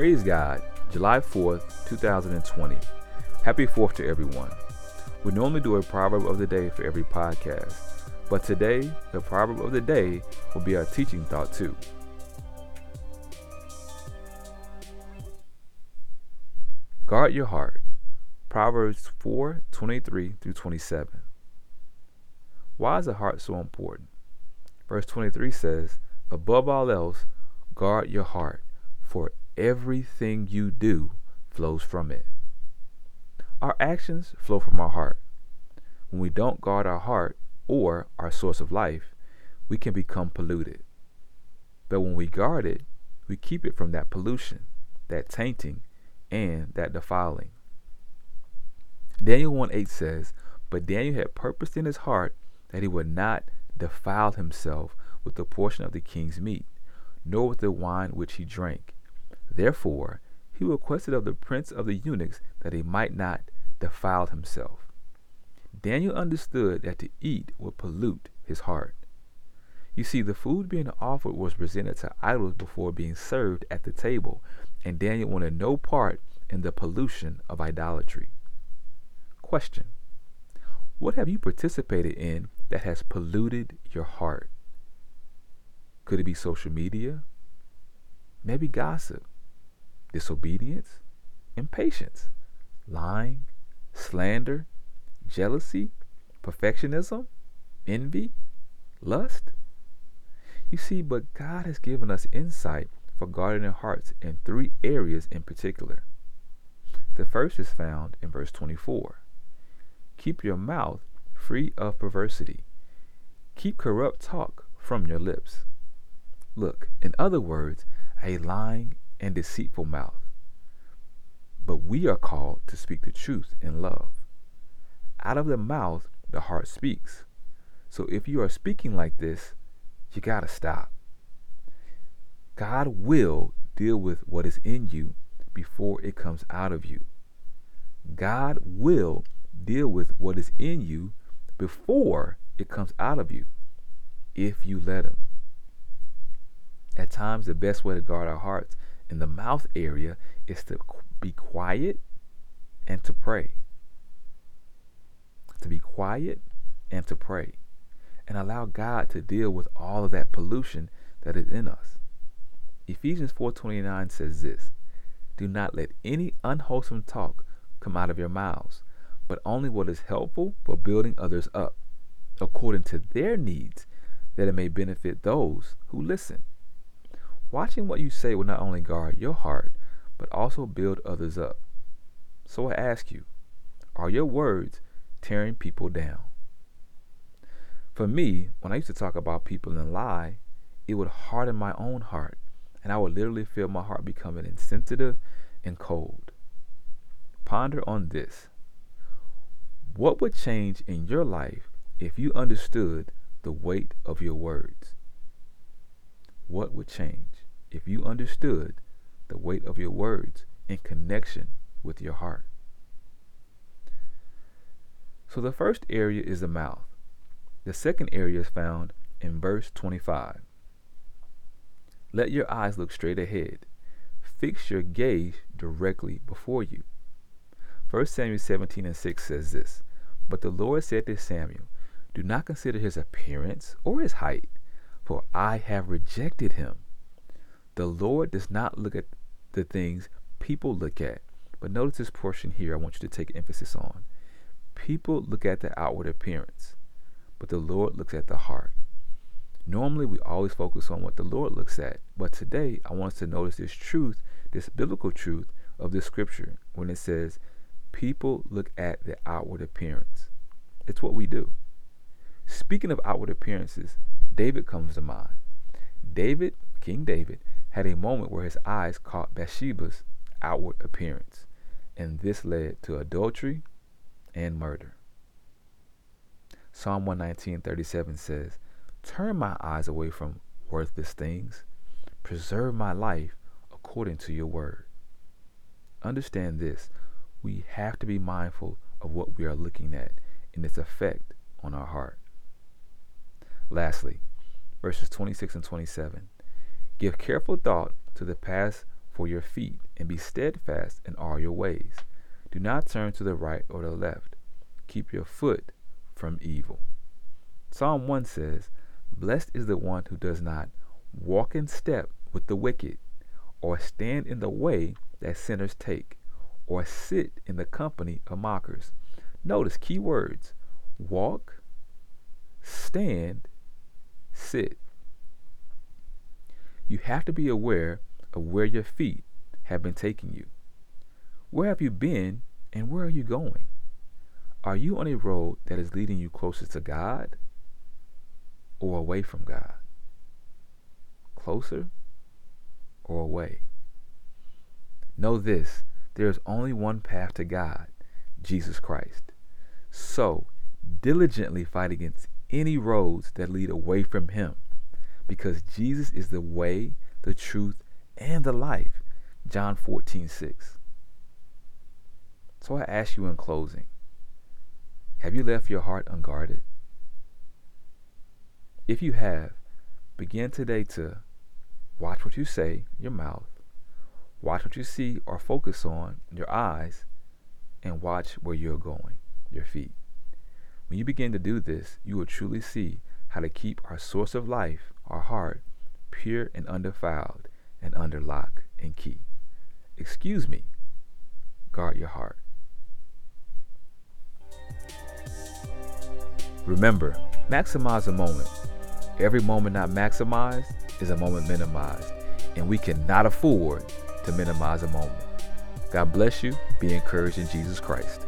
Praise God, July 4th, 2020. Happy 4th to everyone. We normally do a proverb of the day for every podcast, but today, the proverb of the day will be our teaching thought too. Guard your heart. Proverbs 4 23 through 27. Why is the heart so important? Verse 23 says, Above all else, guard your heart, for everything you do flows from it. Our actions flow from our heart. When we don't guard our heart or our source of life, we can become polluted. But when we guard it, we keep it from that pollution, that tainting, and that defiling. Daniel 1 8 says, But Daniel had purposed in his heart that he would not defile himself with the portion of the king's meat, nor with the wine which he drank. Therefore, he requested of the prince of the eunuchs that he might not defile himself. Daniel understood that to eat would pollute his heart. You see, the food being offered was presented to idols before being served at the table, and Daniel wanted no part in the pollution of idolatry. Question What have you participated in that has polluted your heart? Could it be social media? Maybe gossip, disobedience, impatience, lying, slander, jealousy, perfectionism, envy, lust? You see, but God has given us insight for guarding our hearts in three areas in particular. The first is found in verse 24. Keep your mouth free of perversity. Keep corrupt talk from your lips. Look, in other words, a lying and deceitful mouth. But we are called to speak the truth in love. Out of the mouth, the heart speaks. So if you are speaking like this, you got to stop. God will deal with what is in you before it comes out of you. God will deal with what is in you before it comes out of you if you let Him. At times, the best way to guard our hearts in the mouth area is to be quiet and to pray. To be quiet and to pray. And allow God to deal with all of that pollution that is in us. Ephesians 4:29 says this, "Do not let any unwholesome talk come out of your mouths, but only what is helpful for building others up, according to their needs, that it may benefit those who listen." Watching what you say will not only guard your heart, but also build others up. So I ask you, are your words tearing people down? For me, when I used to talk about people and lie, it would harden my own heart, and I would literally feel my heart becoming insensitive and cold. Ponder on this. What would change in your life if you understood the weight of your words? What would change? If you understood the weight of your words in connection with your heart. So the first area is the mouth. The second area is found in verse 25. Let your eyes look straight ahead. Fix your gaze directly before you. 1 Samuel 17 and 6 says this But the Lord said to Samuel, Do not consider his appearance or his height, for I have rejected him. The Lord does not look at the things people look at. But notice this portion here I want you to take emphasis on. People look at the outward appearance, but the Lord looks at the heart. Normally, we always focus on what the Lord looks at, but today I want us to notice this truth, this biblical truth of this scripture when it says, People look at the outward appearance. It's what we do. Speaking of outward appearances, David comes to mind. David, King David, had a moment where his eyes caught Bathsheba's outward appearance, and this led to adultery and murder. Psalm 119:37 says, "Turn my eyes away from worthless things, preserve my life according to your word." Understand this, we have to be mindful of what we are looking at and its effect on our heart. Lastly, verses 26 and 27. Give careful thought to the paths for your feet, and be steadfast in all your ways. Do not turn to the right or the left. Keep your foot from evil. Psalm 1 says, Blessed is the one who does not walk in step with the wicked, or stand in the way that sinners take, or sit in the company of mockers. Notice key words walk, stand, sit. You have to be aware of where your feet have been taking you. Where have you been and where are you going? Are you on a road that is leading you closer to God or away from God? Closer or away? Know this there is only one path to God, Jesus Christ. So, diligently fight against any roads that lead away from Him, because Jesus is the way, the truth, and the life. John 14, 6. So I ask you in closing have you left your heart unguarded? If you have, begin today to watch what you say, your mouth, watch what you see or focus on, your eyes, and watch where you're going, your feet. When you begin to do this, you will truly see how to keep our source of life, our heart, pure and undefiled, and under lock and key. Excuse me, guard your heart. Remember, maximize a moment. Every moment not maximized is a moment minimized, and we cannot afford to minimize a moment. God bless you. Be encouraged in Jesus Christ.